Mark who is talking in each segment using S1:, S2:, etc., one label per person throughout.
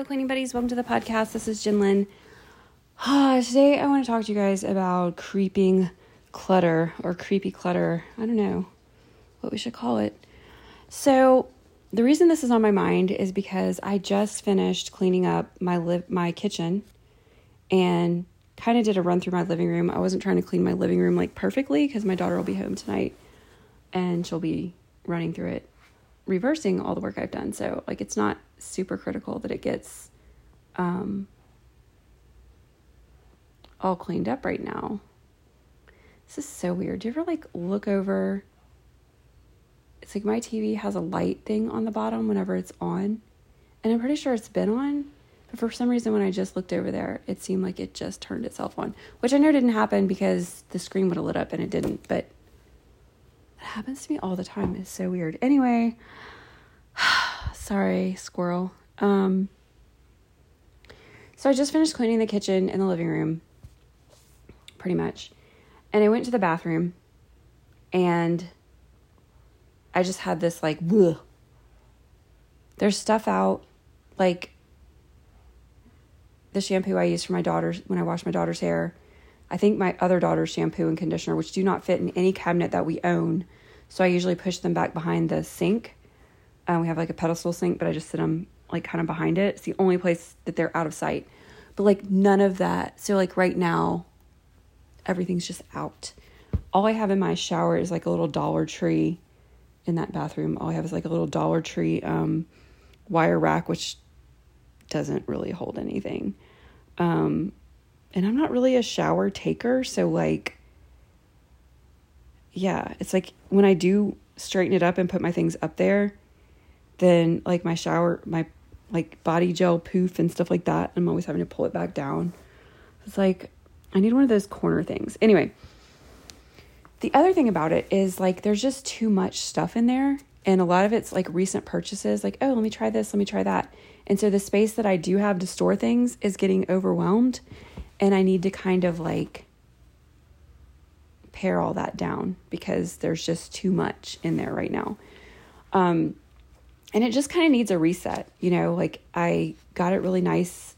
S1: Hello, cleaning buddies. Welcome to the podcast. This is Jinlin. Ah, today, I want to talk to you guys about creeping clutter or creepy clutter. I don't know what we should call it. So, the reason this is on my mind is because I just finished cleaning up my li- my kitchen and kind of did a run through my living room. I wasn't trying to clean my living room like perfectly because my daughter will be home tonight and she'll be running through it reversing all the work I've done. So like it's not super critical that it gets um all cleaned up right now. This is so weird. Do you ever like look over it's like my TV has a light thing on the bottom whenever it's on. And I'm pretty sure it's been on, but for some reason when I just looked over there, it seemed like it just turned itself on, which I know didn't happen because the screen would have lit up and it didn't, but it happens to me all the time. It's so weird. Anyway, sorry, squirrel. Um, so I just finished cleaning the kitchen and the living room, pretty much. And I went to the bathroom and I just had this like, Bleh. there's stuff out, like the shampoo I use for my daughter's when I wash my daughter's hair. I think my other daughter's shampoo and conditioner, which do not fit in any cabinet that we own. So I usually push them back behind the sink. Um, we have like a pedestal sink, but I just sit them like kind of behind it. It's the only place that they're out of sight. But like none of that. So like right now, everything's just out. All I have in my shower is like a little Dollar Tree in that bathroom. All I have is like a little Dollar Tree um, wire rack, which doesn't really hold anything. Um, and I'm not really a shower taker, so like yeah, it's like when I do straighten it up and put my things up there, then like my shower, my like body gel poof and stuff like that, I'm always having to pull it back down. It's like I need one of those corner things. Anyway, the other thing about it is like there's just too much stuff in there and a lot of it's like recent purchases like oh, let me try this, let me try that. And so the space that I do have to store things is getting overwhelmed and I need to kind of like pare all that down because there's just too much in there right now. Um, and it just kind of needs a reset, you know, like I got it really nice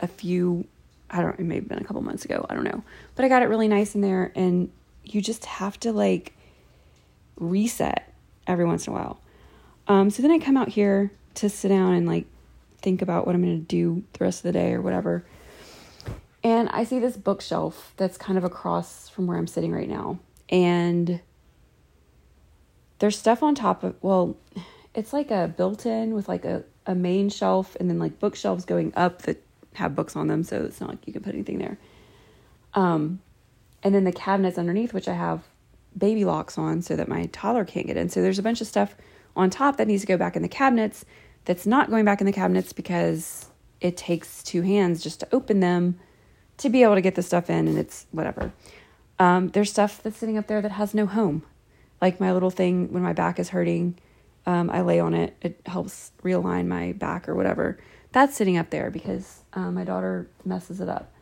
S1: a few, I don't, it may have been a couple months ago, I don't know, but I got it really nice in there and you just have to like reset every once in a while. Um, so then I come out here to sit down and like think about what I'm going to do the rest of the day or whatever. And I see this bookshelf that's kind of across from where I'm sitting right now. And there's stuff on top of, well, it's like a built in with like a, a main shelf and then like bookshelves going up that have books on them. So it's not like you can put anything there. Um, and then the cabinets underneath, which I have baby locks on so that my toddler can't get in. So there's a bunch of stuff on top that needs to go back in the cabinets that's not going back in the cabinets because it takes two hands just to open them to be able to get the stuff in, and it's whatever. Um, there's stuff that's sitting up there that has no home, like my little thing when my back is hurting. Um, I lay on it. It helps realign my back or whatever. That's sitting up there because uh, my daughter messes it up.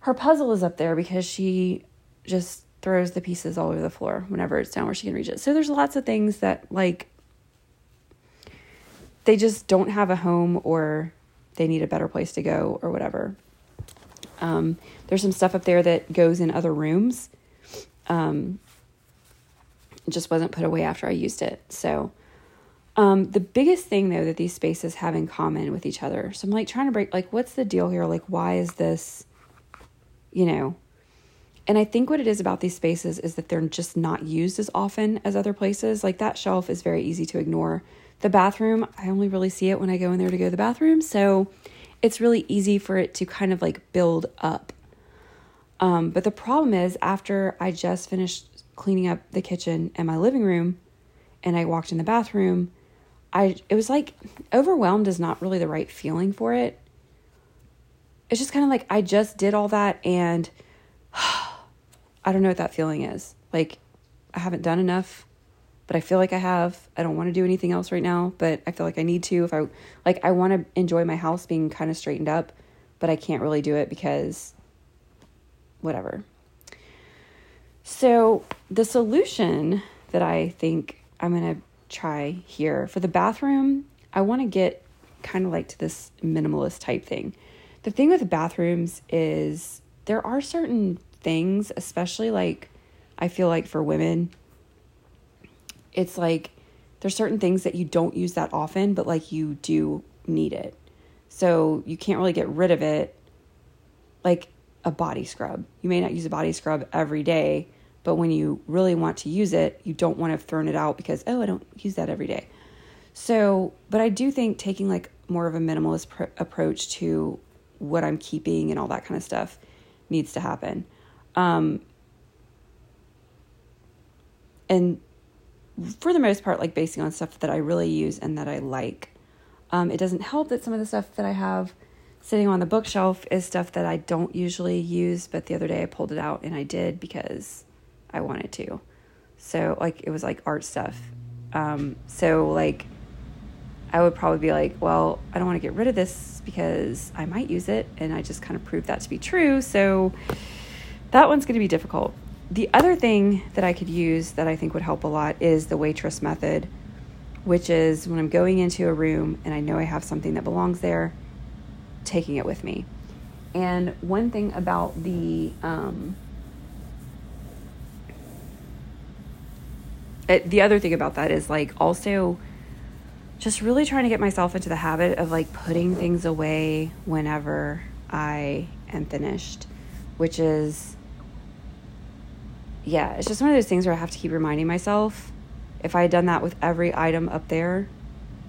S1: Her puzzle is up there because she just throws the pieces all over the floor whenever it's down where she can reach it. So there's lots of things that like they just don't have a home or they need a better place to go or whatever. Um, there's some stuff up there that goes in other rooms. Um, just wasn't put away after I used it. So, um, the biggest thing though that these spaces have in common with each other. So I'm like trying to break, like, what's the deal here? Like, why is this, you know? And I think what it is about these spaces is that they're just not used as often as other places. Like that shelf is very easy to ignore. The bathroom, I only really see it when I go in there to go to the bathroom. So it's really easy for it to kind of like build up. Um, but the problem is, after I just finished cleaning up the kitchen and my living room, and I walked in the bathroom, I it was like overwhelmed is not really the right feeling for it. It's just kind of like I just did all that and I don't know what that feeling is. Like I haven't done enough but I feel like I have. I don't want to do anything else right now, but I feel like I need to. If I like, I want to enjoy my house being kind of straightened up, but I can't really do it because whatever. So, the solution that I think I'm going to try here for the bathroom, I want to get kind of like to this minimalist type thing. The thing with bathrooms is there are certain things, especially like I feel like for women, it's like there's certain things that you don't use that often, but like you do need it. So you can't really get rid of it like a body scrub. You may not use a body scrub every day, but when you really want to use it, you don't want to have thrown it out because, oh, I don't use that every day. So, but I do think taking like more of a minimalist pr- approach to what I'm keeping and all that kind of stuff needs to happen. Um, and for the most part, like basing on stuff that I really use and that I like. Um, it doesn't help that some of the stuff that I have sitting on the bookshelf is stuff that I don't usually use, but the other day I pulled it out and I did because I wanted to. So, like, it was like art stuff. Um, so, like, I would probably be like, well, I don't want to get rid of this because I might use it. And I just kind of proved that to be true. So, that one's going to be difficult. The other thing that I could use that I think would help a lot is the waitress method, which is when I'm going into a room and I know I have something that belongs there, taking it with me. And one thing about the um, it, the other thing about that is like also just really trying to get myself into the habit of like putting things away whenever I am finished, which is yeah, it's just one of those things where I have to keep reminding myself. If I had done that with every item up there,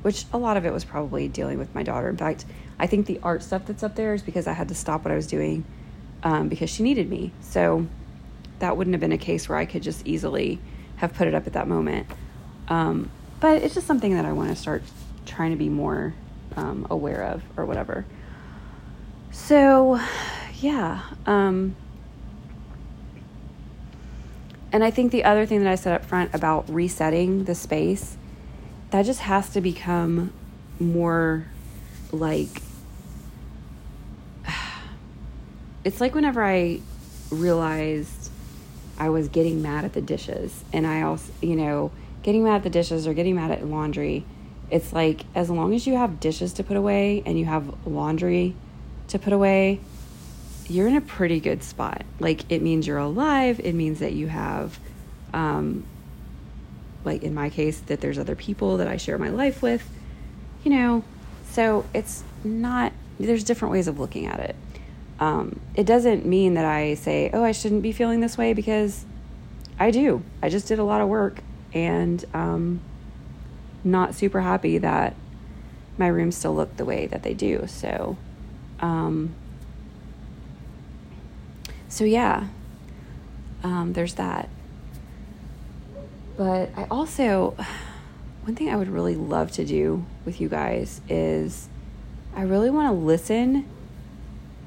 S1: which a lot of it was probably dealing with my daughter. In fact, I think the art stuff that's up there is because I had to stop what I was doing um, because she needed me. So that wouldn't have been a case where I could just easily have put it up at that moment. Um, but it's just something that I want to start trying to be more um, aware of or whatever. So, yeah. Um, and I think the other thing that I said up front about resetting the space, that just has to become more like it's like whenever I realized I was getting mad at the dishes and I also, you know, getting mad at the dishes or getting mad at laundry, it's like as long as you have dishes to put away and you have laundry to put away, you're in a pretty good spot. Like it means you're alive. It means that you have, um, like in my case, that there's other people that I share my life with, you know. So it's not. There's different ways of looking at it. Um, it doesn't mean that I say, oh, I shouldn't be feeling this way because I do. I just did a lot of work and um, not super happy that my rooms still look the way that they do. So, um, so yeah, um, there's that. But I also, one thing I would really love to do with you guys is I really want to listen.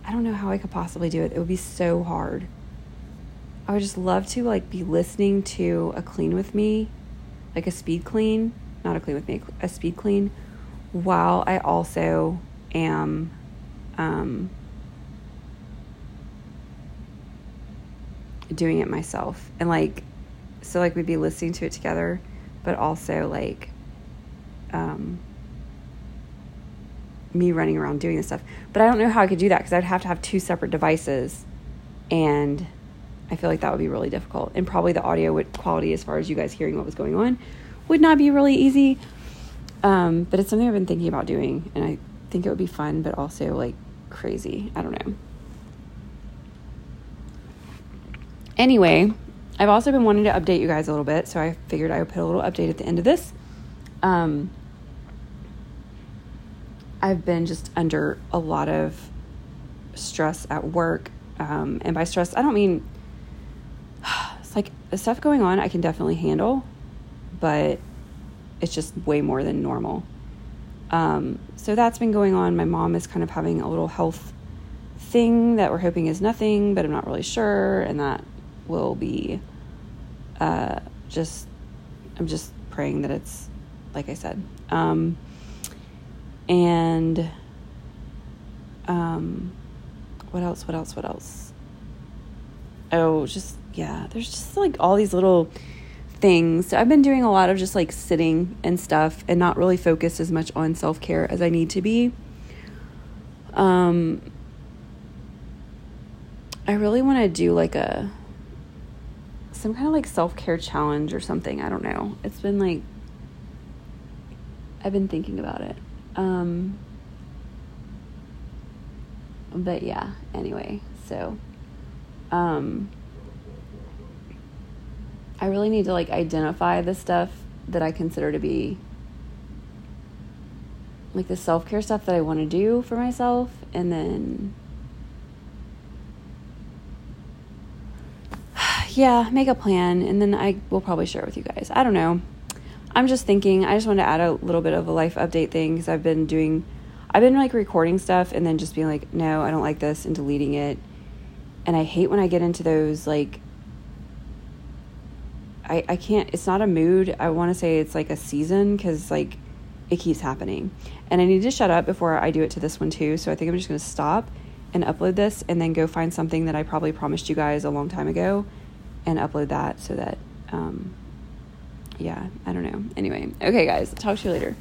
S1: I don't know how I could possibly do it. It would be so hard. I would just love to like be listening to a clean with me, like a speed clean, not a clean with me, a speed clean, while I also am um, doing it myself. And like, so like we'd be listening to it together, but also like, um, me running around doing this stuff. But I don't know how I could do that because I'd have to have two separate devices. And I feel like that would be really difficult. And probably the audio would, quality, as far as you guys hearing what was going on, would not be really easy. Um, but it's something I've been thinking about doing. And I think it would be fun, but also like crazy. I don't know. Anyway, I've also been wanting to update you guys a little bit, so I figured I would put a little update at the end of this. Um, I've been just under a lot of stress at work. Um, and by stress, I don't mean it's like the stuff going on I can definitely handle, but it's just way more than normal. Um, so that's been going on. My mom is kind of having a little health thing that we're hoping is nothing, but I'm not really sure. And that will be uh, just, I'm just praying that it's like I said. Um, and um, what else? What else? What else? Oh, just, yeah, there's just like all these little things. So I've been doing a lot of just like sitting and stuff and not really focused as much on self care as I need to be. Um, I really want to do like a some kind of like self care challenge or something. I don't know. It's been like I've been thinking about it. Um, but yeah, anyway, so um, I really need to like identify the stuff that I consider to be like the self care stuff that I want to do for myself and then yeah, make a plan and then I will probably share it with you guys. I don't know. I'm just thinking, I just wanted to add a little bit of a life update thing because I've been doing, I've been like recording stuff and then just being like, no, I don't like this and deleting it. And I hate when I get into those like, I, I can't, it's not a mood. I want to say it's like a season because like it keeps happening. And I need to shut up before I do it to this one too. So I think I'm just going to stop and upload this and then go find something that I probably promised you guys a long time ago and upload that so that, um, yeah, I don't know. Anyway, okay, guys, talk to you later.